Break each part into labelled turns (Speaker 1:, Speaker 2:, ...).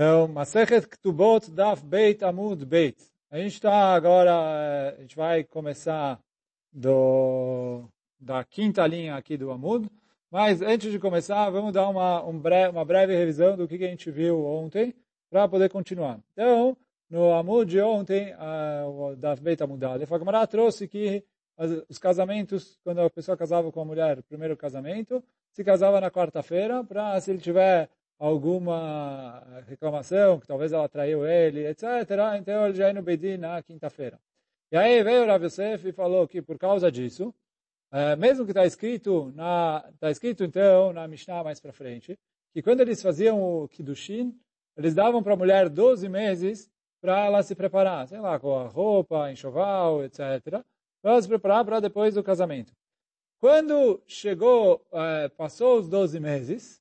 Speaker 1: Então, Masechet Ktubot Daf Beit Amud Beit. A gente está agora, a gente vai começar do, da quinta linha aqui do Amud, mas antes de começar, vamos dar uma, um breve, uma breve revisão do que, a gente viu ontem, para poder continuar. Então, no Amud de ontem, uh, o Daf Beit Amud Alef, a trouxe que os casamentos, quando a pessoa casava com a mulher, primeiro casamento, se casava na quarta-feira, para se ele tiver alguma reclamação, que talvez ela traiu ele, etc. Então ele já ia no Bedin na quinta-feira. E aí veio Rav Yosef e falou que por causa disso, é, mesmo que está escrito na está escrito então na Mishnah mais para frente, que quando eles faziam o kiddushin, eles davam para a mulher 12 meses para ela se preparar, sei lá, com a roupa, enxoval, etc. Para ela se preparar para depois do casamento. Quando chegou, é, passou os 12 meses,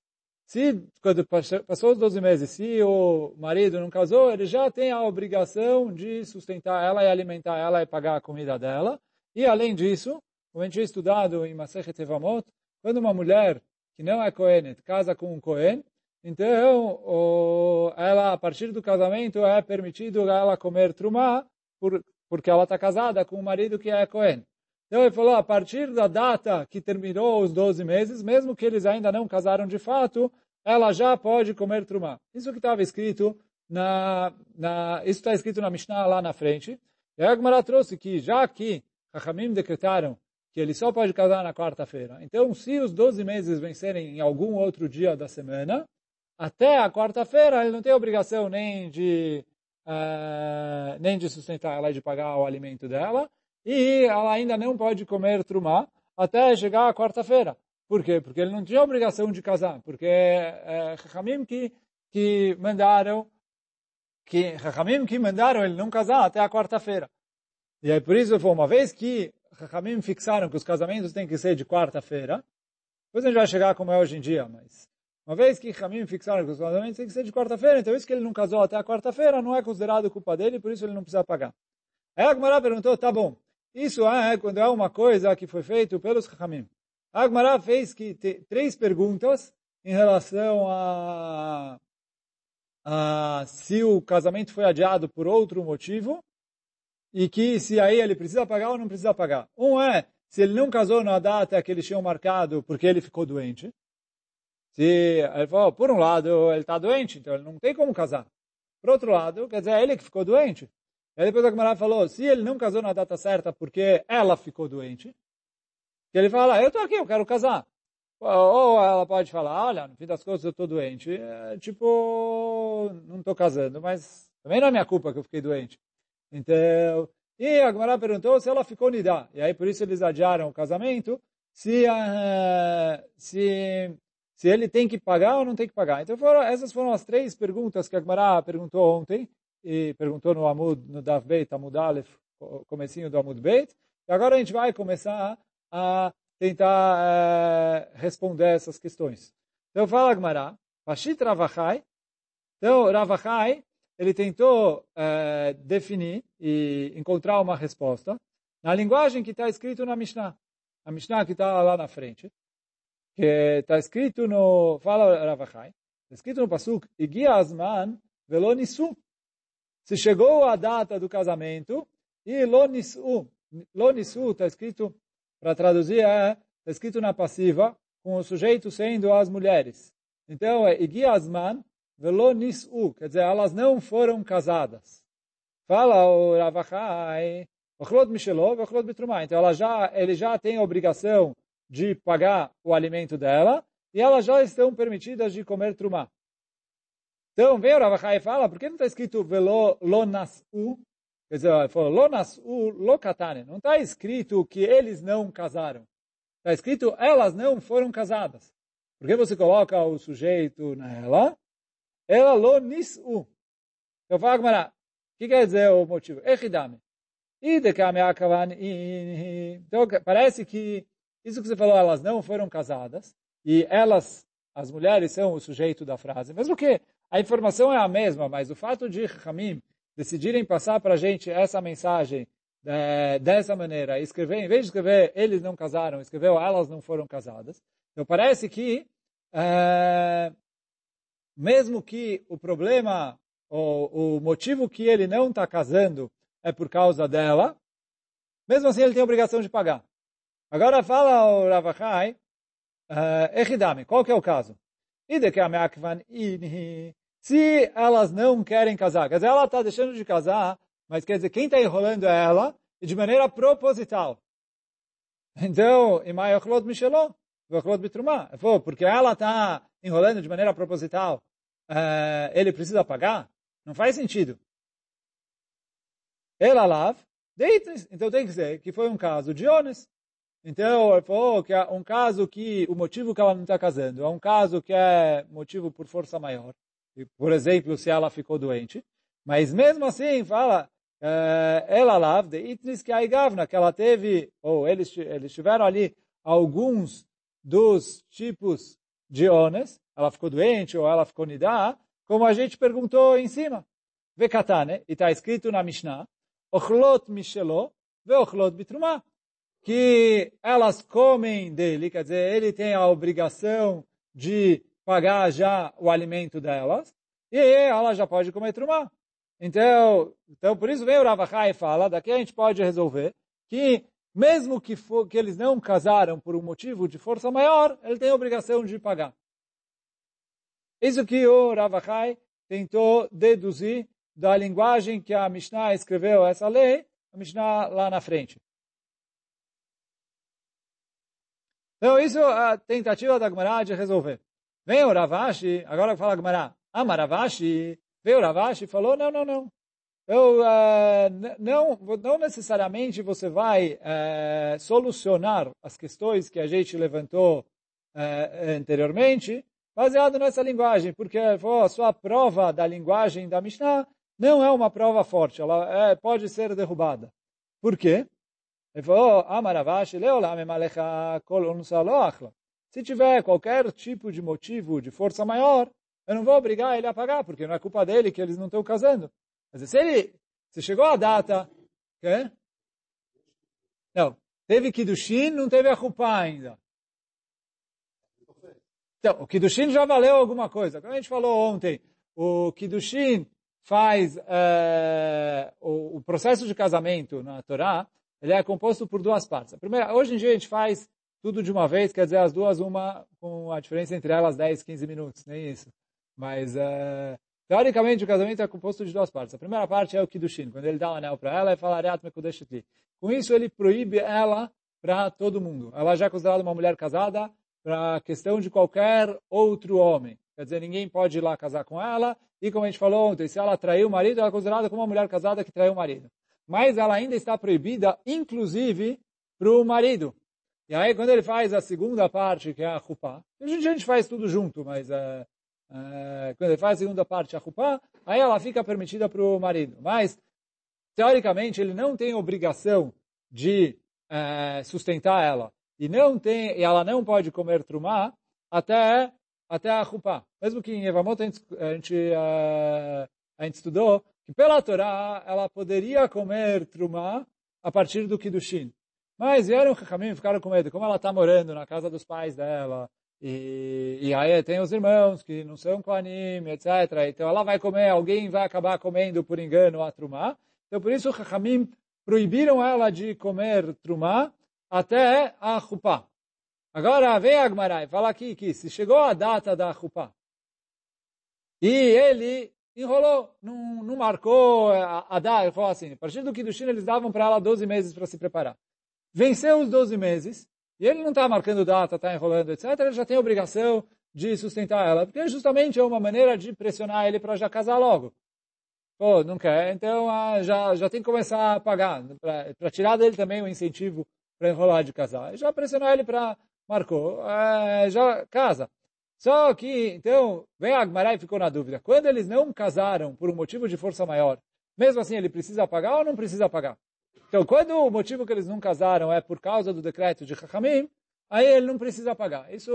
Speaker 1: se, quando passou os 12 meses, se o marido não casou, ele já tem a obrigação de sustentar ela e alimentar ela e pagar a comida dela. E, além disso, como a gente tinha estudado em Masechet Evamot, quando uma mulher que não é Kohenet casa com um Kohen, então, o, ela, a partir do casamento, é permitido ela comer trumá, por, porque ela está casada com um marido que é Kohen. Então ele falou, a partir da data que terminou os 12 meses, mesmo que eles ainda não casaram de fato, ela já pode comer trumá. Isso que estava escrito na, na isso está escrito na Mishnah lá na frente. E a Agmará trouxe que, já que Hachamim decretaram que ele só pode casar na quarta-feira, então se os 12 meses vencerem em algum outro dia da semana, até a quarta-feira ele não tem obrigação nem de, uh, nem de sustentar ela e de pagar o alimento dela, e ela ainda não pode comer trumá até chegar a quarta-feira. Por quê? Porque ele não tinha obrigação de casar, porque é Chachamim que, que mandaram que Chachamim que mandaram ele não casar até a quarta-feira. E aí por isso foi uma vez que Chachamim fixaram que os casamentos têm que ser de quarta-feira, depois a gente vai chegar como é hoje em dia, mas uma vez que Chachamim fixaram que os casamentos têm que ser de quarta-feira, então isso que ele não casou até a quarta-feira não é considerado culpa dele, por isso ele não precisa pagar. Aí a Gemara perguntou, tá bom, isso é quando é uma coisa que foi feita pelos Chachamim. Agmará fez que três perguntas em relação a, a se o casamento foi adiado por outro motivo e que se aí ele precisa pagar ou não precisa pagar. Um é se ele não casou na data que eles tinham marcado porque ele ficou doente. Se ele falou, por um lado, ele está doente, então ele não tem como casar. Por outro lado, quer dizer, é ele que ficou doente. E depois a Gemara falou, se ele não casou na data certa porque ela ficou doente, que ele fala, eu estou aqui, eu quero casar. Ou ela pode falar, olha, no fim das contas eu estou doente, é, tipo, não estou casando, mas também não é minha culpa que eu fiquei doente. Então, e a Gemara perguntou se ela ficou nidá. E aí por isso eles adiaram o casamento, se, uh, se, se ele tem que pagar ou não tem que pagar. Então foram, essas foram as três perguntas que a Gemara perguntou ontem e perguntou no Amud, no Dav Beit, Amud Aleph, comecinho do Amud Beit. E agora a gente vai começar a tentar é, responder essas questões. Então fala Agmará, Pashit Ravachai. Então Ravachai, ele tentou é, definir e encontrar uma resposta na linguagem que está escrito na Mishnah. A Mishnah que está lá na frente, que está escrito no, fala Ravachai, está escrito no Pasuk, Igi Azman velo nisu. Se chegou a data do casamento e lo nisu, lo nisu está escrito, para traduzir, é, está escrito na passiva, com o sujeito sendo as mulheres. Então, é igi asman velo nisu, quer dizer, elas não foram casadas. Fala o Ravachai, Ochlot Michelov, Ochlot Bitrumah. Então, ela já, ele já tem a obrigação de pagar o alimento dela, e elas já estão permitidas de comer trumá. Então, vem o Ravachai e fala, por que não está escrito velo lonasu? Quer dizer, falou, lonasu lokatane. Não está escrito que eles não casaram. Está escrito, elas não foram casadas. Por que você coloca o sujeito nela? Ela lonisu. Eu falo, Gmará, o que quer dizer o motivo? Echidame. Então, parece que isso que você falou, elas não foram casadas, e elas, as mulheres, são o sujeito da frase. Mesmo que a informação é a mesma, mas o fato de Hamim decidirem passar para a gente essa mensagem é, dessa maneira, escrever, em vez de escrever eles não casaram, escreveu elas não foram casadas. Então parece que é, mesmo que o problema, o, o motivo que ele não está casando é por causa dela, mesmo assim ele tem a obrigação de pagar. Agora fala o Ravachai, uh, Echidame, qual que é o caso? Se elas não querem casar, quer dizer, ela está deixando de casar, mas quer dizer, quem está enrolando é ela, e de maneira proposital. Então, Imai Ochlot Michelot, Ochlot Bitrumah. Porque ela está enrolando de maneira proposital, uh, ele precisa pagar? Não faz sentido. Ela lav, então tem que dizer que foi um caso de honest. Então, ele falou que é um caso que o motivo que ela não está casando é um caso que é motivo por força maior. Por exemplo, se ela ficou doente. Mas mesmo assim, fala, eh, ela lav de itnis que aigavna, que ela teve, ou eles, eles tiveram ali alguns dos tipos de ones, ela ficou doente ou ela ficou nidá, como a gente perguntou em cima. Vekatane, e está escrito na Mishnah, ochlot mishelo, veochlot bitrumah que elas comem dele, quer dizer, ele tem a obrigação de pagar já o alimento delas, e ela já pode comer trumá. Então, então por isso vem o Ravachai e fala, daqui a gente pode resolver que mesmo que, for, que eles não casaram por um motivo de força maior, ele tem a obrigação de pagar. Isso que o Ravachai tentou deduzir da linguagem que a Mishnah escreveu essa lei, a Mishnah lá na frente. Então, isso é a tentativa da Gemara de resolver. Vem o Ravashi, agora fala a Gemara, ama Ravashi, veio o Ravashi e falou, não, não, não. Eu, uh, não, não necessariamente você vai uh, solucionar as questões que a gente levantou uh, anteriormente, baseado nessa linguagem, porque oh, a sua prova da linguagem da Mishnah não é uma prova forte, ela é, pode ser derrubada. Por quê? Ele falou, Amaravashi, Se tiver qualquer tipo de motivo de força maior, eu não vou obrigar ele a pagar, porque não é culpa dele que eles não estão casando. Mas se ele, se chegou a data? Não, teve Kiddushin, não teve a culpa ainda. Então, o Kiddushin já valeu alguma coisa. Como a gente falou ontem, o Kiddushin faz uh, o, o, processo de casamento na Torá, ele é composto por duas partes. A primeira, hoje em dia a gente faz tudo de uma vez, quer dizer, as duas, uma com a diferença entre elas 10, 15 minutos, nem isso. Mas, uh, teoricamente, o casamento é composto de duas partes. A primeira parte é o Kiddushin, quando ele dá o um anel para ela e fala, Com isso, ele proíbe ela para todo mundo. Ela já é considerada uma mulher casada para a questão de qualquer outro homem. Quer dizer, ninguém pode ir lá casar com ela. E como a gente falou ontem, se ela traiu o marido, ela é considerada como uma mulher casada que traiu o marido mas ela ainda está proibida, inclusive, para o marido. E aí, quando ele faz a segunda parte, que é a chupá, a gente, a gente faz tudo junto, mas uh, uh, quando ele faz a segunda parte, a chupá, aí ela fica permitida para o marido. Mas, teoricamente, ele não tem obrigação de uh, sustentar ela. E, não tem, e ela não pode comer trumá até, até a chupá. Mesmo que em Evamot a gente, a gente, a gente estudou que pela Torá ela poderia comer trumá a partir do Kiddushin. Mas vieram Chachamim ficaram com medo. Como ela está morando na casa dos pais dela, e, e aí tem os irmãos que não são Kohanim, etc. Então ela vai comer, alguém vai acabar comendo por engano a trumá. Então por isso Chachamim proibiram ela de comer trumá até a chupá. Agora vem Agmarai, fala aqui que se chegou a data da chupá e ele enrolou, não, não marcou a, a dar, ele falou assim, a partir do Kiddushin eles davam para ela 12 meses para se preparar. Venceu os 12 meses, e ele não está marcando data, está enrolando, etc., ele já tem a obrigação de sustentar ela, porque justamente é uma maneira de pressionar ele para já casar logo. Pô, não quer, então ah, já, já tem que começar a pagar, para tirar dele também o incentivo para enrolar de casar. Já pressionar ele para, marcou, é, já casa. Só que, então, vem a Agmará e ficou na dúvida. Quando eles não casaram por um motivo de força maior, mesmo assim ele precisa pagar ou não precisa pagar? Então, quando o motivo que eles não casaram é por causa do decreto de Chachamim, aí ele não precisa pagar. Isso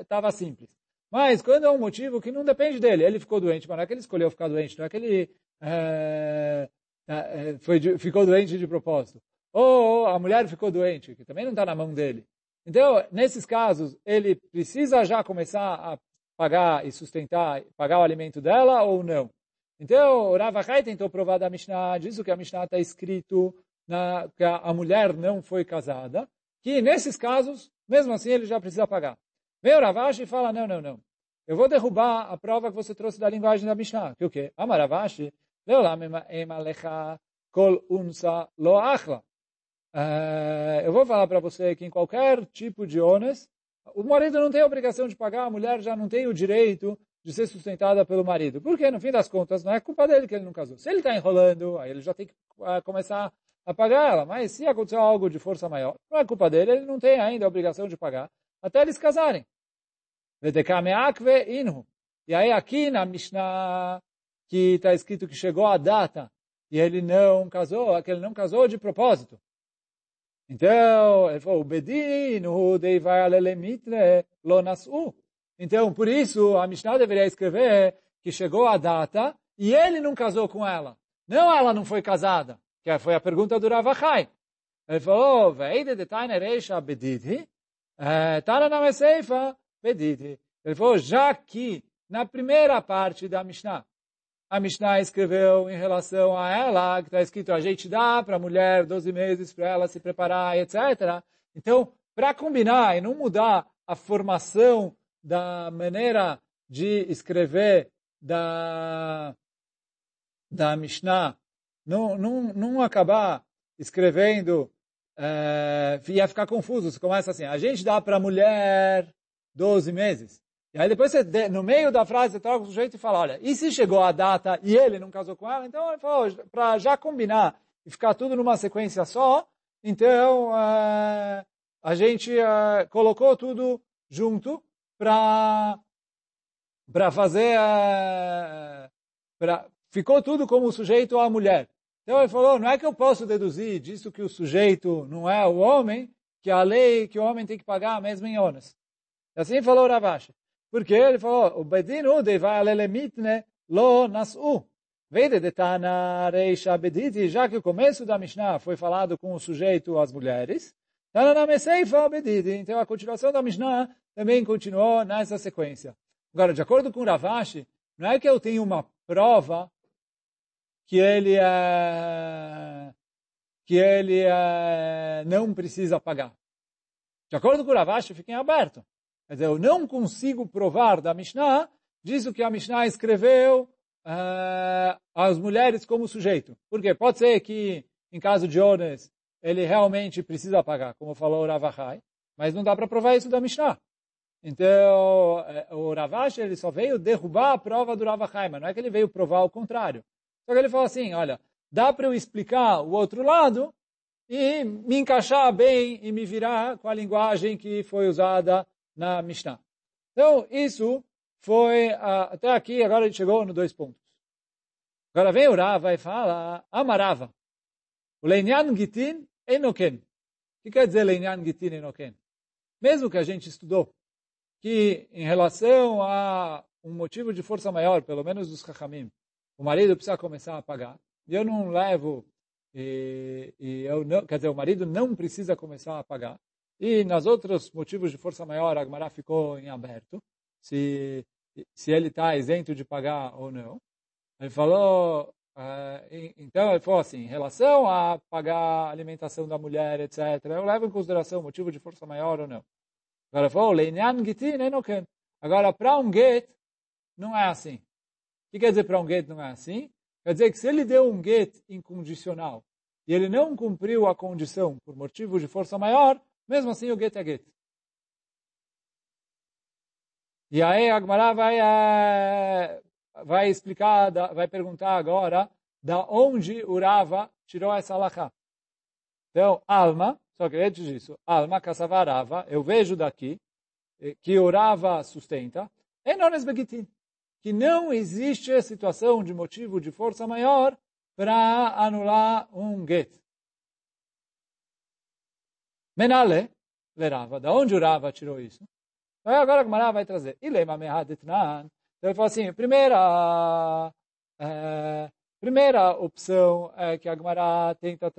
Speaker 1: estava é, simples. Mas quando é um motivo que não depende dele, ele ficou doente, mas não é que ele escolheu ficar doente, não é que ele é, é, foi, ficou doente de propósito. Ou a mulher ficou doente, que também não está na mão dele. Então, nesses casos, ele precisa já começar a pagar e sustentar, pagar o alimento dela ou não. Então, o Ravachai tentou provar da Mishnah, disso que a Mishnah está escrito na, que a, mulher não foi casada, que nesses casos, mesmo assim, ele já precisa pagar. Vem o Ravashi e fala, não, não, não. Eu vou derrubar a prova que você trouxe da linguagem da Mishnah. Que o quê? Amaravashi, kol unsa lo achla. Eh, eu vou falar para você que em qualquer tipo de ônus, o marido não tem a obrigação de pagar, a mulher já não tem o direito de ser sustentada pelo marido. Porque, no fim das contas, não é culpa dele que ele não casou. Se ele está enrolando, aí ele já tem que uh, começar a pagar ela. Mas se aconteceu algo de força maior, não é culpa dele, ele não tem ainda a obrigação de pagar até eles casarem. E aí aqui na Mishnah, que está escrito que chegou a data e ele não casou, que ele não casou de propósito. Então, ele falou. Então, por isso, a Mishnah deveria escrever que chegou a data e ele não casou com ela. Não ela não foi casada, que foi a pergunta do Ravachai. Ele falou, veide de taina reisha bedidi, eh, tana na meseifa bedidi. Ele falou, já que na primeira parte da Mishnah, a Mishnah escreveu em relação a ela, que está escrito, a gente dá para a mulher 12 meses para ela se preparar, etc. Então, para combinar e não mudar a formação da maneira de escrever da, da Mishnah, não, não, não acabar escrevendo, é, ia ficar confuso. Você começa assim, a gente dá para a mulher 12 meses. E aí depois, você, no meio da frase, você troca o sujeito e fala, olha, e se chegou a data e ele não casou com ela? Então para já combinar e ficar tudo numa sequência só, então uh, a gente uh, colocou tudo junto para para fazer pra, ficou tudo como sujeito a mulher. Então ele falou, não é que eu posso deduzir disso que o sujeito não é o homem, que a lei que o homem tem que pagar mesmo em ônus. Assim falou Ravashi. Porque ele falou, o Bedin Udei vai lo nasu. Vede de Tana já que o começo da Mishnah foi falado com o sujeito as mulheres. Então a continuação da Mishnah também continuou nessa sequência. Agora, de acordo com Ravashi, não é que eu tenho uma prova que ele é, que ele é, não precisa pagar. De acordo com Ravashi, fiquem aberto. Quer dizer, eu não consigo provar da Mishnah, disso que a Mishnah escreveu uh, as mulheres como sujeito. Porque pode ser que, em caso de Ones, ele realmente precisa pagar, como falou o Ravachai, mas não dá para provar isso da Mishnah. Então, eh, o Ravash, ele só veio derrubar a prova do Ravachai, mas não é que ele veio provar o contrário. Só que ele falou assim, olha, dá para eu explicar o outro lado e me encaixar bem e me virar com a linguagem que foi usada na Mishnah. Então, isso foi uh, até aqui, agora gente chegou no dois pontos. Agora vem o Rava e fala, amarava. O Leinyan Gitin Enoken. O que quer dizer Leinyan Gitin Enoken? Mesmo que a gente estudou que em relação a um motivo de força maior, pelo menos dos Chachamim, o marido precisa começar a pagar, e eu não levo, e, e eu não, quer dizer, o marido não precisa começar a pagar, e nas outros motivos de força maior, a Gemara ficou em aberto, se, se ele está isento de pagar ou não. Ele falou, uh, então ele falou assim, em relação a pagar a alimentação da mulher, etc., eu levo em consideração o motivo de força maior ou não. Agora ele falou. Agora, para um get, não é assim. O que quer dizer para um get não é assim? Quer dizer que se ele deu um get incondicional e ele não cumpriu a condição por motivo de força maior, mesmo assim, o get é get. E aí a Agmará vai, é, vai explicar, vai perguntar agora da onde o Rava tirou essa alahá. Então, alma, só que antes disso, alma, rava, eu vejo daqui eh, que o Rava sustenta, e não begitin, que não existe situação de motivo de força maior para anular um get. Menale, lerava. Da onde o Rava tirou isso? Então agora o Gemara vai trazer. Então ele falou assim, primeira, é, primeira opção é que a Gemara tenta,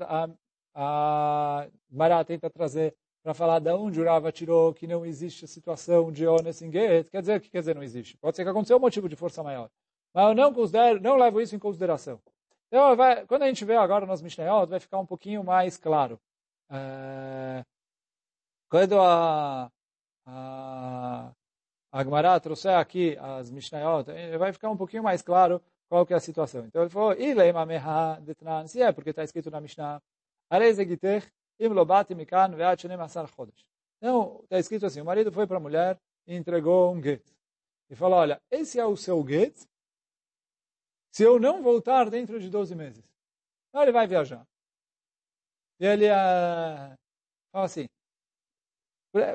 Speaker 1: a, Gemara tenta trazer para falar de onde o Rava tirou que não existe a situação de Ones em Get, quer dizer, que quer dizer não existe? Pode ser que aconteceu um motivo de força maior. Mas eu não considero, não levo isso em consideração. Então, vai, quando a gente vê agora nos Mishnayot, vai ficar um pouquinho mais claro. É, quando a, a, Gemara trouxer aqui as Mishnayot, vai ficar um pouquinho mais claro qual que é a situação. Então ele falou, se é porque está escrito na Mishnah, então, está escrito assim, o marido foi para a mulher e entregou um get. E falou, olha, esse é o seu get, se eu não voltar dentro de 12 meses. Então ele vai viajar. E ele uh, fala assim,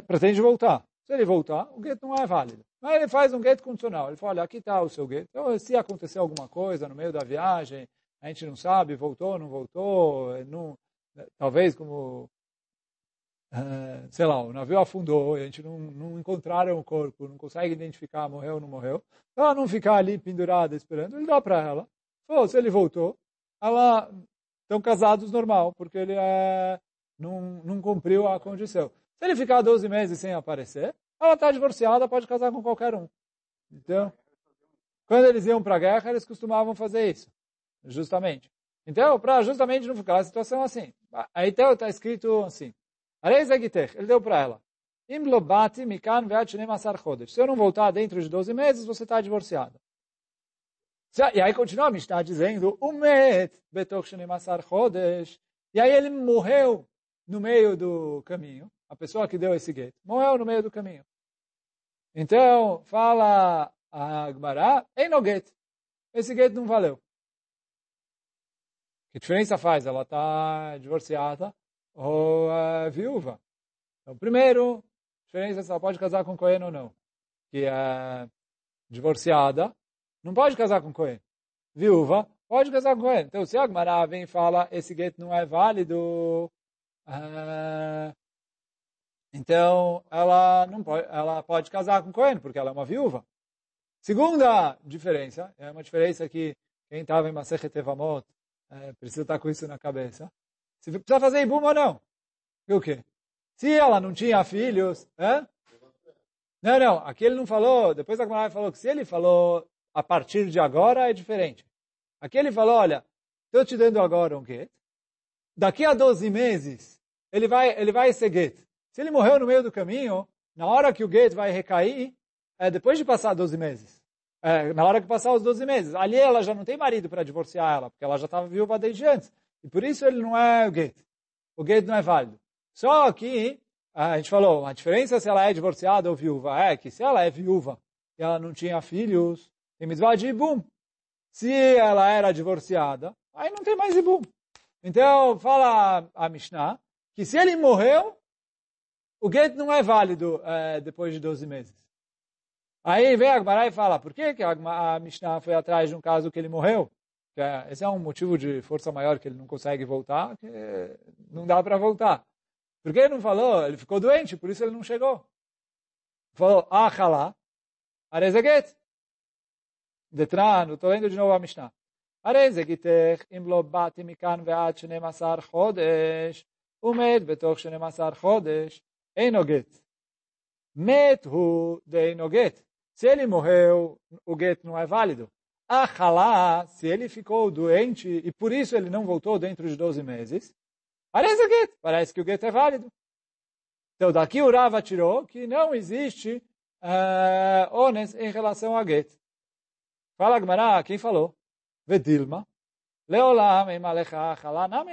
Speaker 1: pretende voltar. Se ele voltar, o get não é válido. Mas ele faz um get condicional. Ele fala, olha, aqui está o seu get. Então, se acontecer alguma coisa no meio da viagem, a gente não sabe, voltou, não voltou, não, talvez como, uh, sei lá, o navio afundou, a gente não, não encontraram o corpo, não consegue identificar, morreu ou não morreu. Ela não ficar ali pendurada esperando, ele dá para ela. Se ele voltou, ela estão casados normal, porque ele é, não, não cumpriu a condição. Se ele ficar 12 meses sem aparecer, ela está divorciada, pode casar com qualquer um. Então, quando eles iam para a guerra, eles costumavam fazer isso, justamente. Então, para justamente não ficar a situação assim. Aí então está escrito assim. Ele deu para ela. Se eu não voltar dentro de 12 meses, você está divorciada. E aí continua a Mishnah dizendo, E aí ele morreu no meio do caminho. A pessoa que deu esse get morreu no meio do caminho. Então, fala a get. Esse get não valeu. Que diferença faz? Ela está divorciada ou é viúva? Então, primeiro, diferença se ela pode casar com Cohen ou não. Que é divorciada, não pode casar com Cohen. Viúva, pode casar com Cohen. Então, se a Gemara vem e fala, esse get não é válido, é... então ela não pode, ela pode casar com Cohen, porque ela é uma viúva. Segunda diferença, é uma diferença que quem estava em Masechet Evamot é, precisa estar com isso na cabeça. Se precisa fazer ibum ou não. E o quê? Se ela não tinha filhos, é? Não, não, aqui ele não falou, depois a Gemara falou que se ele falou a partir de agora é diferente. Aqui ele falou, olha, estou te dando agora um get, daqui a 12 meses ele vai, ele vai ser get. Se ele morreu no meio do caminho, na hora que o get vai recair, é depois de passar 12 meses é, na hora que passar os 12 meses. Ali ela já não tem marido para divorciar ela, porque ela já estava viúva desde antes. E por isso ele não é o get. O get não é válido. Só que, a gente falou, a diferença se ela é divorciada ou viúva é que se ela é viúva e ela não tinha filhos, tem mitzvah de ibum. Se ela era divorciada, aí não tem mais ibum. Então, fala a Mishnah, que se ele morreu, o get não é válido é, depois de 12 meses. Aí vem a Agmará e fala, por que, que a Mishnah foi atrás de um caso que ele morreu? É, esse é um motivo de força maior que ele não consegue voltar, que não dá para voltar. Por que ele não falou? Ele ficou doente, por isso ele não chegou. Falou, Achalá, Arezeget. Detran, estou lendo de novo a Mishnah. Einoget. Se ele morreu, o get não é válido. Achalá, se ele ficou doente e por isso ele não voltou dentro de 12 meses, parece o get, parece que o get é válido. Então daqui o Rava tirou que não existe uh, ones em relação a get. Fala Gmará, quem falou? Vedilma. Leolam em malecha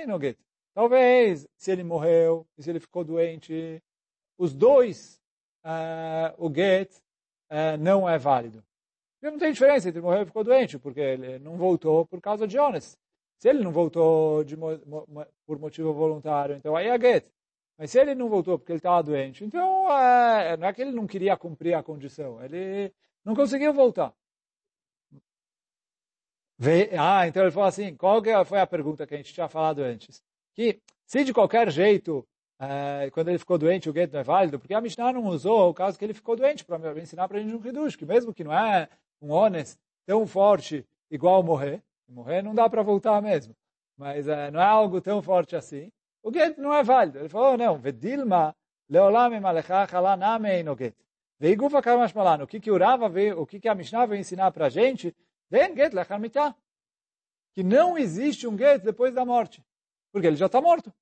Speaker 1: no get. Talvez, se ele morreu, se ele ficou doente, os dois, uh, o get é, não é válido. E não tem diferença entre morreu e ficou doente, porque ele não voltou por causa de Jonas. Se ele não voltou de, por motivo voluntário, então aí é get. Mas se ele não voltou porque ele estava doente, então é, não é que ele não queria cumprir a condição, ele não conseguiu voltar. Ah, então ele falou assim, qual foi a pergunta que a gente tinha falado antes? Que se de qualquer jeito é, quando ele ficou doente, o gueto não é válido, porque a Mishnah não usou o caso que ele ficou doente para ensinar para a gente um Hidush, que mesmo que não é um honest tão forte igual morrer, morrer não dá para voltar mesmo, mas é, não é algo tão forte assim, o gueto não é válido. Ele falou, não, Vedilma Leolam imalecha halaname einoget. Veigufa. O que que o Rava veio, o que que a Mishnah veio ensinar para a gente? Que não existe um get depois da morte. Porque ele já está morto.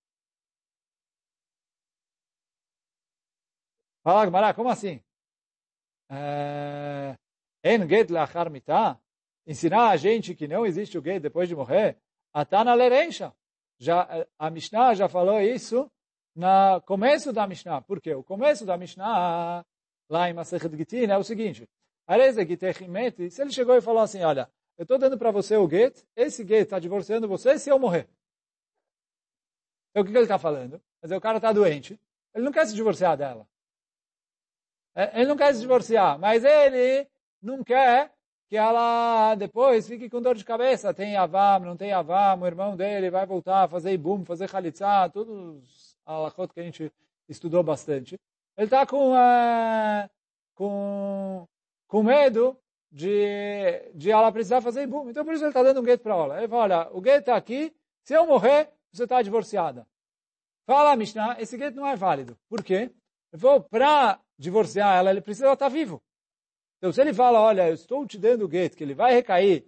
Speaker 1: Fala, Gmará, como assim? É, en get lachar mitah? Ensinar a gente que não existe o get depois de morrer? Atana lereisha. Já, a Mishnah já falou isso no começo da Mishnah. Por quê? O começo da Mishnah, lá em Masechet Gitin, é o seguinte. Se ele chegou e falou assim, olha, eu estou dando para você o get, esse get está divorciando você se eu morrer. Então o que, que ele está falando? Dizer, o cara está doente, ele não quer se divorciar dela. É, ele não quer se divorciar, mas ele não quer que ela depois fique com dor de cabeça. Tem avam, não tem avam, o irmão dele vai voltar a fazer ibum, fazer chalitza, todos a alachot que a gente estudou bastante. Ele está com, uh, com, com medo de, de ela precisar fazer ibum. Então por isso ele está dando um gueto para ela. Ele fala, olha, o gueto está aqui, se eu morrer, você está divorciada. Fala Mishnah, esse gueto não é válido. Por quê? Ele falou, para divorciar ela, ele precisa estar vivo. Então, se ele fala, olha, eu estou te dando o gueto, que ele vai recair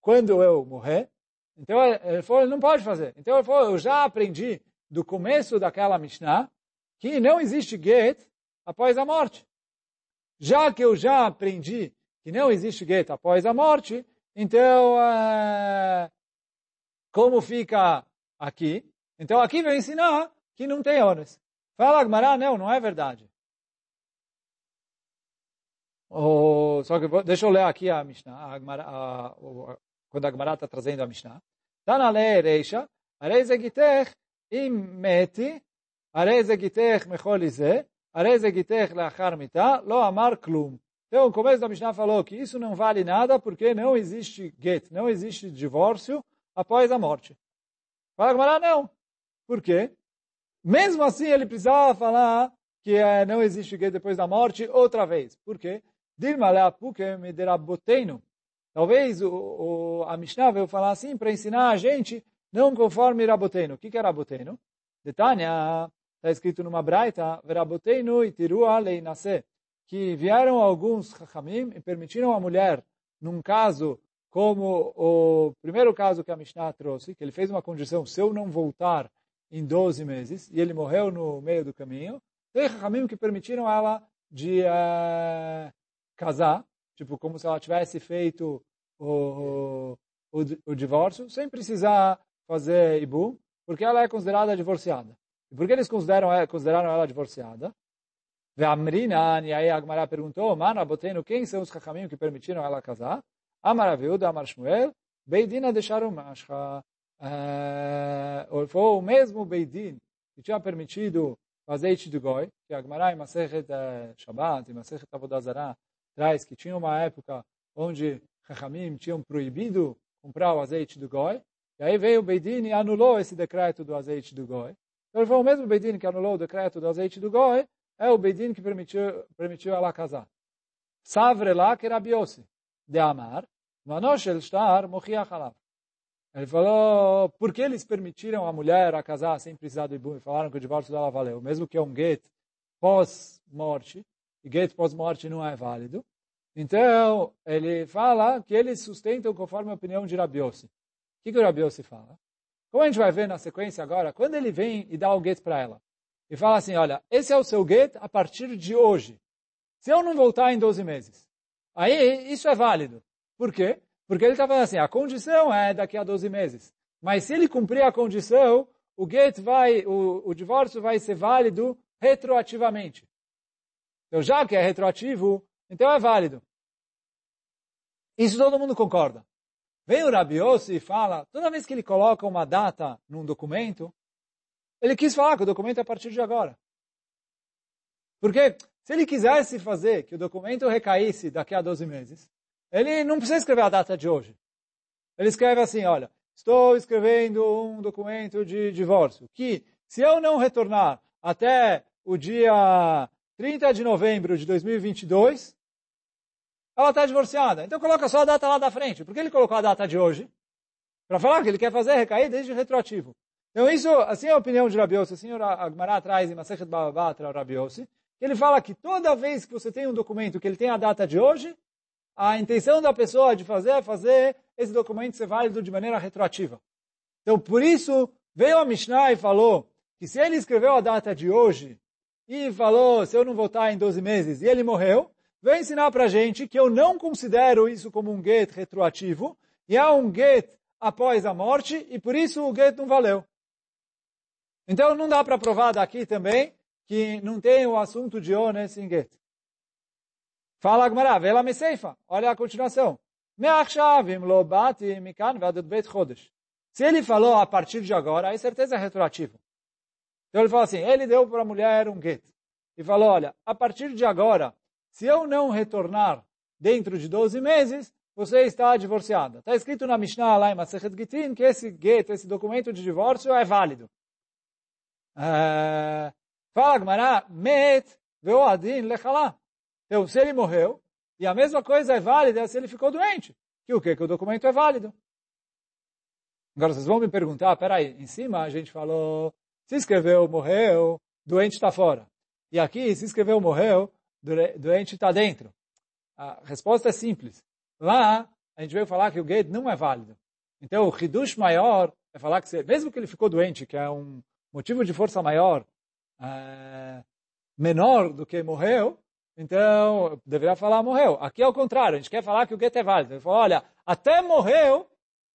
Speaker 1: quando eu morrer, então ele falou, ele não pode fazer. Então ele falou, eu já aprendi do começo daquela Mishnah que não existe gueto após a morte. Já que eu já aprendi que não existe gueto após a morte, então, uh, como fica aqui? Então aqui vai ensinar que não tem ônus. Fala Agmará, não, não é verdade. Oh, só que deixa eu ler aqui a Mishnah, a Agmará, a, a, quando a Agmará está trazendo a Mishnah. Tana le reisha, arei zegitech im meti, arei zegitech mechol ize, arei zegitech leachar mita, lo amar klum. Então, o começo da Mishnah falou que isso não vale nada porque não existe get, não existe divórcio após a morte. Fala Agmará, não. Por quê? Mesmo assim, ele precisava falar que é, não existe get depois da morte outra vez. Por quê? Talvez o, o, a Mishnah veio falar assim para ensinar a gente não conforme Rabotenu. O que, que é Rabotenu? Detânia, está escrito numa braita, Rabotenu e tirua leinase, que vieram alguns Chachamim e permitiram a mulher, num caso como o primeiro caso que a Mishnah trouxe, que ele fez uma condição, se eu não voltar em 12 meses, e ele morreu no meio do caminho, tem Chachamim que permitiram ela de uh, casar, tipo, como se ela tivesse feito o, o, o divórcio, sem precisar fazer ibu, porque ela é considerada divorciada. E por que eles consideram, consideraram ela divorciada? Ve'amrinan, e aí Agmará perguntou, Mana, boteno, quem são os chachamim que permitiram ela casar? Amar Aviuda, Amar Shmuel, Beidina deixaram Mashcha. Uh, foi o mesmo Beidin que tinha permitido o azeite do goi, que Agmará em Masechet Shabbat, em Masechet Avodazara, traz que tinha uma época onde Chachamim tinham proibido comprar o azeite do goi, e aí veio o Beidin e anulou esse decreto do azeite do goi. Então foi o mesmo Beidin que anulou o decreto do azeite do goi, é o Beidin que permitiu, permitiu ela casar. Savre lá que era biose, de amar, manoshel shtar mochiach alav. Ele falou, por que eles permitiram a mulher a casar sem precisar do ibum? E falaram que o divórcio dela valeu. Mesmo que é um get pós-morte, e get pós-morte não é válido. Então, ele fala que eles sustentam conforme a opinião de Rabiossi. O que, que o Rabiossi fala? Como a gente vai ver na sequência agora, quando ele vem e dá o get para ela, e fala assim, olha, esse é o seu get a partir de hoje. Se eu não voltar em 12 meses, aí isso é válido. Por quê? Porque ele está falando assim, a condição é daqui a 12 meses. Mas se ele cumprir a condição, o get vai, o, o divórcio vai ser válido retroativamente. Então, já que é retroativo, então é válido. Isso todo mundo concorda. Vem o Rabi Yossi e fala, toda vez que ele coloca uma data num documento, ele quis falar que o documento é a partir de agora. Porque se ele quisesse fazer que o documento recaísse daqui a 12 meses, ele não precisa escrever a data de hoje. Ele escreve assim, olha, estou escrevendo um documento de divórcio, que se eu não retornar até o dia 30 de novembro de 2022, ela está divorciada. Então coloca só a data lá da frente. Por que ele colocou a data de hoje? Para falar que ele quer fazer recair desde retroativo. Então isso, assim é a opinião de Rabi Yossi. Assim a Agmará traz em Masechet o Rabi Yossi. Ele fala que toda vez que você tem um documento que ele tem a data de hoje, a intenção da pessoa de fazer é fazer esse documento ser válido de maneira retroativa. Então, por isso, veio a Mishnah e falou que se ele escreveu a data de hoje e falou, se eu não votar em 12 meses, e ele morreu, veio ensinar para a gente que eu não considero isso como um get retroativo, e é um get após a morte, e por isso o get não valeu. Então não dá para provar daqui também que não tem o assunto de ones em get. Fala Agmará, vela meseifa. Olha a continuação. Se ele falou a partir de agora, aí certeza é retroativo. Então ele fala assim, ele deu para a mulher um get. E falou, olha, a partir de agora, se eu não retornar dentro de 12 meses, você está divorciada. Está escrito na Mishnah lá em Masechet Gitin que esse get, esse documento de divórcio é válido. Uh, fala Gmará, met veoadin lechalá. Então, se ele morreu, e a mesma coisa é válida se ele ficou doente. Que o quê? Que o documento é válido. Agora vocês vão me perguntar, peraí, em cima a gente falou, se escreveu, morreu, doente está fora. E aqui, se escreveu, morreu, doente está dentro. A resposta é simples. Lá, a gente veio falar que o gate não é válido. Então, o hidush maior é falar que, se, mesmo que ele ficou doente, que é um motivo de força maior, é, menor do que morreu, então, deveria falar morreu. Aqui é o contrário, a gente quer falar que o gate é válido. Ele falou, olha, até morreu,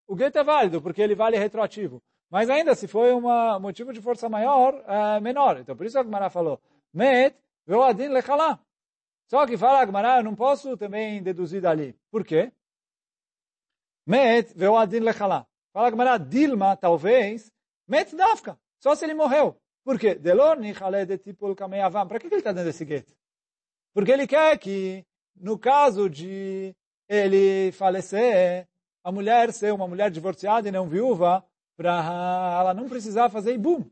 Speaker 1: o gate é válido, porque ele vale retroativo. Mas ainda, se foi um motivo de força maior, é menor. Então, por isso a Gemara falou, Met, ve'oadin lechalá. Só que fala a Gemara, eu não posso também deduzir dali. Por quê? Met, ve'oadin lechalá. Fala a Gemara, Dilma, talvez, met dafka. Só se ele morreu. Por quê? Delor nichale de tipul kameyavam. Para que ele está dando esse gueto? Porque ele quer que, no caso de ele falecer, a mulher ser uma mulher divorciada e não viúva, para ela não precisar fazer ibum.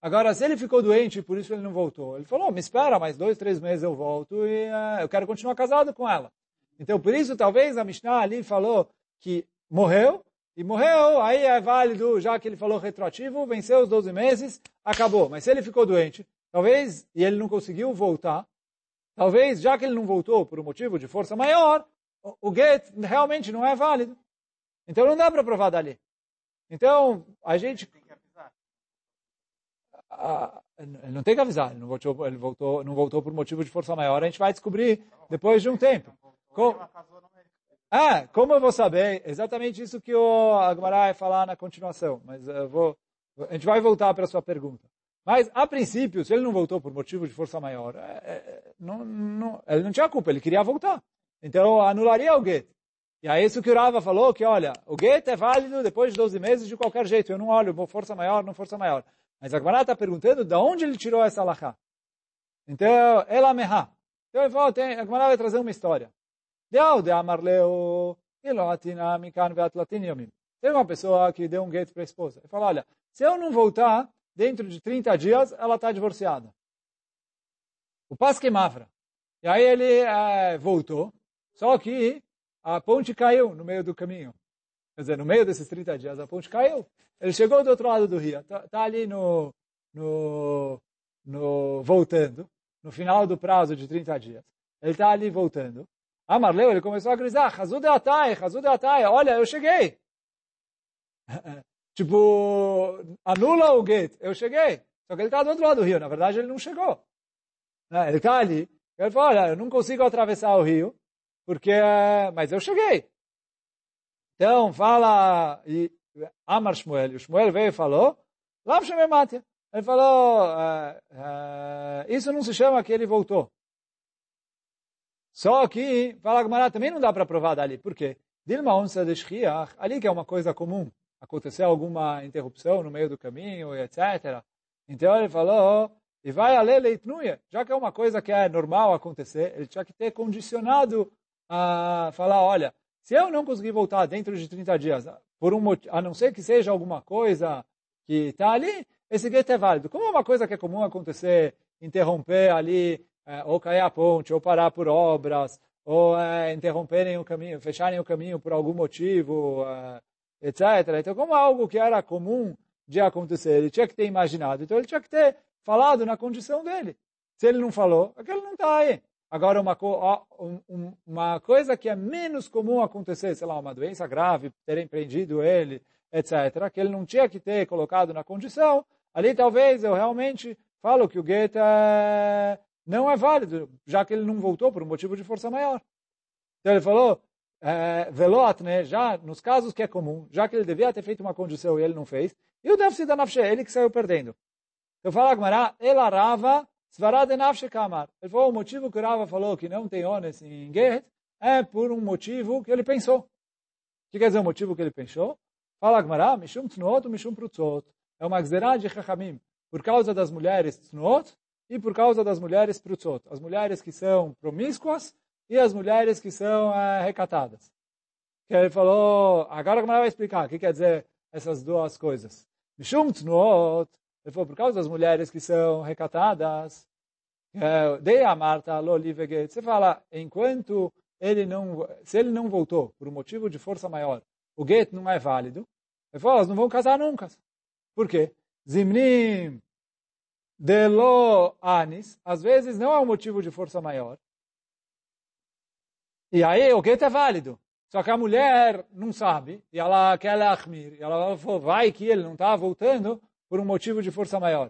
Speaker 1: Agora, se ele ficou doente e por isso ele não voltou, ele falou, me espera mais dois, três meses eu volto e uh, eu quero continuar casado com ela. Então, por isso, talvez a Mishnah ali falou que morreu, e morreu, aí é válido, já que ele falou retroativo, venceu os 12 meses, acabou. Mas se ele ficou doente, talvez, e ele não conseguiu voltar, talvez, já que ele não voltou por um motivo de força maior, o get realmente não é válido. Então não dá para provar dali. Então, a gente... Ah, ele não tem que avisar, ele não voltou, ele voltou, não voltou por motivo de força maior, a gente vai descobrir depois de um tempo. Com... Ah, como eu vou saber? Exatamente isso que o Agmará vai falar na continuação, mas eu vou, a gente vai voltar para a sua pergunta. Mas, a princípio, se ele não voltou por motivo de força maior, é, é, não, não, ele não tinha culpa, ele queria voltar. Então, anularia o get. E aí isso que o Rava falou, que olha, o get é válido depois de 12 meses de qualquer jeito. Eu não olho força maior, não força maior. Mas a Gemara está perguntando de onde ele tirou essa alahá. Então, ela meha. Então ele falou, tem, a Gemara vai trazer uma história. De amarleu, Teve uma pessoa que deu um gate para a esposa. Ele falou, olha, se eu não voltar dentro de 30 dias, ela está divorciada. O Pasque Mafra. E aí ele é, voltou, só que a ponte caiu no meio do caminho. Quer dizer, no meio desses 30 dias, a ponte caiu. Ele chegou do outro lado do rio, está tá ali no, no, no, voltando, no final do prazo de 30 dias. Ele está ali voltando. Amarleu, ele começou a gritar, Hazud Atai, Hazud Atai, olha, eu cheguei. tipo, anula o gate, eu cheguei. Só que ele está do outro lado do rio, na verdade ele não chegou. Né, ele está ali, ele falou, olha, eu não consigo atravessar o rio, porque, mas eu cheguei. Então, fala, e Amar Shmuel, o Shmuel veio e falou, Lav Shemematia. Ele falou, uh, uh, isso não se chama que ele voltou. Só que, fala Gamara, também não dá para provar dali. Por quê? Dilma onça de Shriach, ali que é uma coisa comum, acontecer alguma interrupção no meio do caminho, etc. Então ele falou, e vai a ler leitnuia, já que é uma coisa que é normal acontecer, ele tinha que ter condicionado a falar, olha, se eu não conseguir voltar dentro de 30 dias, por um a não ser que seja alguma coisa que está ali, esse gueto é válido. Como é uma coisa que é comum acontecer, interromper ali, é, ou cair a ponte, ou parar por obras, ou é, interromperem o caminho, fecharem o caminho por algum motivo, é, etc. Então, como é algo que era comum de acontecer, ele tinha que ter imaginado, então ele tinha que ter falado na condição dele. Se ele não falou, aquele não está aí. Agora, uma, uma coisa que é menos comum acontecer, sei lá, uma doença grave, ter empreendido ele, etc., que ele não tinha que ter colocado na condição, ali talvez eu realmente falo que o Goethe é, não é válido, já que ele não voltou por um motivo de força maior. Então ele falou, é, velot, né, já nos casos que é comum, já que ele devia ter feito uma condição e ele não fez, e o déficit da nafshe, ele que saiu perdendo. Eu falo, Agmará, ela rava, svarad nafshe kamar. Ele falou, o motivo que o Rava falou que não tem ones em Get é por um motivo que ele pensou. O que quer dizer o motivo que ele pensou? Fala Agmará, mishum tnuot, mishum prutzot. É uma gzerá de chachamim, por causa das mulheres tnuot e por causa das mulheres prutzot. As mulheres que são promíscuas e as mulheres que são é, recatadas. Que ele falou, agora como ela vai explicar o que quer dizer essas duas coisas. Ele falou, por causa das mulheres que são recatadas, é, dei a Marta loliveget. Você fala, enquanto ele não, se ele não voltou por um motivo de força maior, o get não é válido. Ele falou, elas não vão casar nunca. Por quê? Zimnim delo anis, às vezes não é um motivo de força maior. E aí o gueto é válido. Só que a mulher não sabe, e ela quer achmir, e ela falou, vai que ele não está voltando por um motivo de força maior.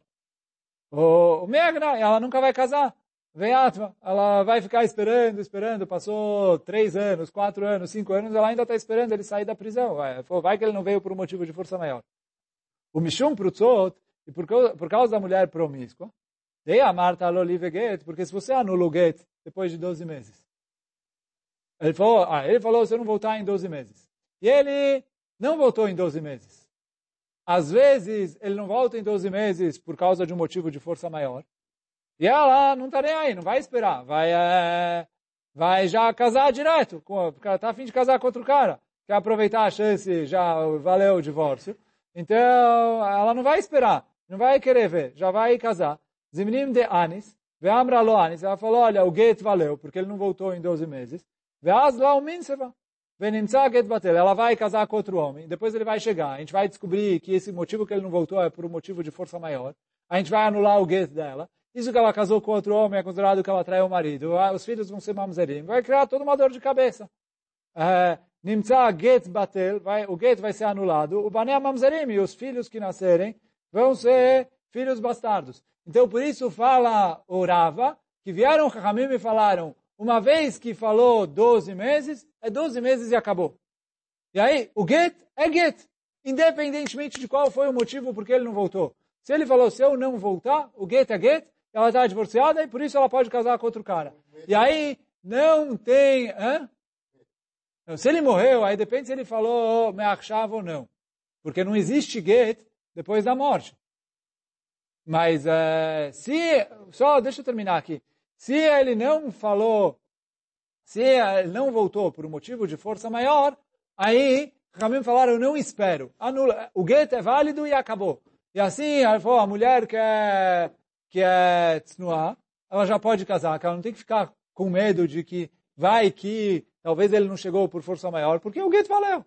Speaker 1: O, o Megna, ela nunca vai casar. Vem Atma, ela vai ficar esperando, esperando, passou três anos, quatro anos, cinco anos, ela ainda está esperando ele sair da prisão. Vai, vai que ele não veio por um motivo de força maior. O Mishum Prutzot, e por por causa da mulher promíscua, dei a Marta Alolive Get, porque se você anula o Get depois de 12 meses, ele falou, ah, ele falou, você não voltar em 12 meses. E ele não voltou em 12 meses. Às vezes, ele não volta em 12 meses por causa de um motivo de força maior. E ela não está nem aí, não vai esperar. Vai, é, vai já casar direto. Porque ela está afim de casar com outro cara. Quer aproveitar a chance, já valeu o divórcio. Então, ela não vai esperar. Não vai querer ver. Já vai casar. Zimnim de Anis. Ve'amra lo. Ela falou, olha, o get valeu, porque ele não voltou em 12 meses. Ela vai casar com outro homem, depois ele vai chegar, a gente vai descobrir que esse motivo que ele não voltou é por um motivo de força maior, a gente vai anular o get dela, isso que ela casou com outro homem é considerado que ela traiu o marido, os filhos vão ser mamzerim, vai criar toda uma dor de cabeça. É, vai, o get vai ser anulado, o bané mamzerim, e os filhos que nascerem vão ser filhos bastardos. Então por isso fala o Rava, que vieram Chachamim e falaram, uma vez que falou 12 meses, é 12 meses e acabou. E aí, o get é get, independentemente de qual foi o motivo porque ele não voltou. Se ele falou, se eu não voltar, o get é get, ela está divorciada e por isso ela pode casar com outro cara. E aí, não tem... Hã? se ele morreu, aí depende se ele falou me achava ou não. Porque não existe get depois da morte. Mas uh, se... Só, deixa eu terminar aqui. Se ele não falou, se ele não voltou por um motivo de força maior, aí Ramim falaram, eu não espero. Anula. O gueto é válido e acabou. E assim, a mulher que é, que é tsnuá, ela já pode casar, ela não tem que ficar com medo de que vai que talvez ele não chegou por força maior, porque o gueto valeu.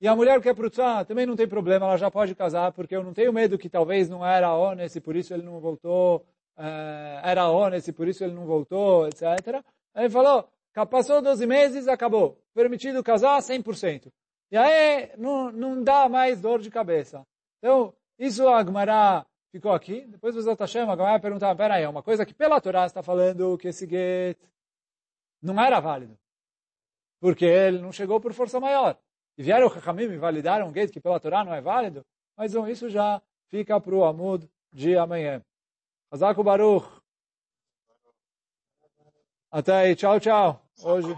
Speaker 1: E a mulher que é prutzá também não tem problema, ela já pode casar, porque eu não tenho medo que talvez não era honest e por isso ele não voltou era honest e por isso ele não voltou, etc. Ele falou, passou 12 meses, acabou. Permitido casar 100%. E aí não, não dá mais dor de cabeça. Então, isso a Agmará ficou aqui. Depois o Zot a Agmará perguntar, peraí, é uma coisa que pela Torá está falando que esse get não era válido. Porque ele não chegou por força maior. E vieram o Chachamim e validaram um get que pela Torá não é válido. Mas então, isso já fica para o Amud de amanhã. Hazak Baruch. Até aí, tchau, tchau. Hoje.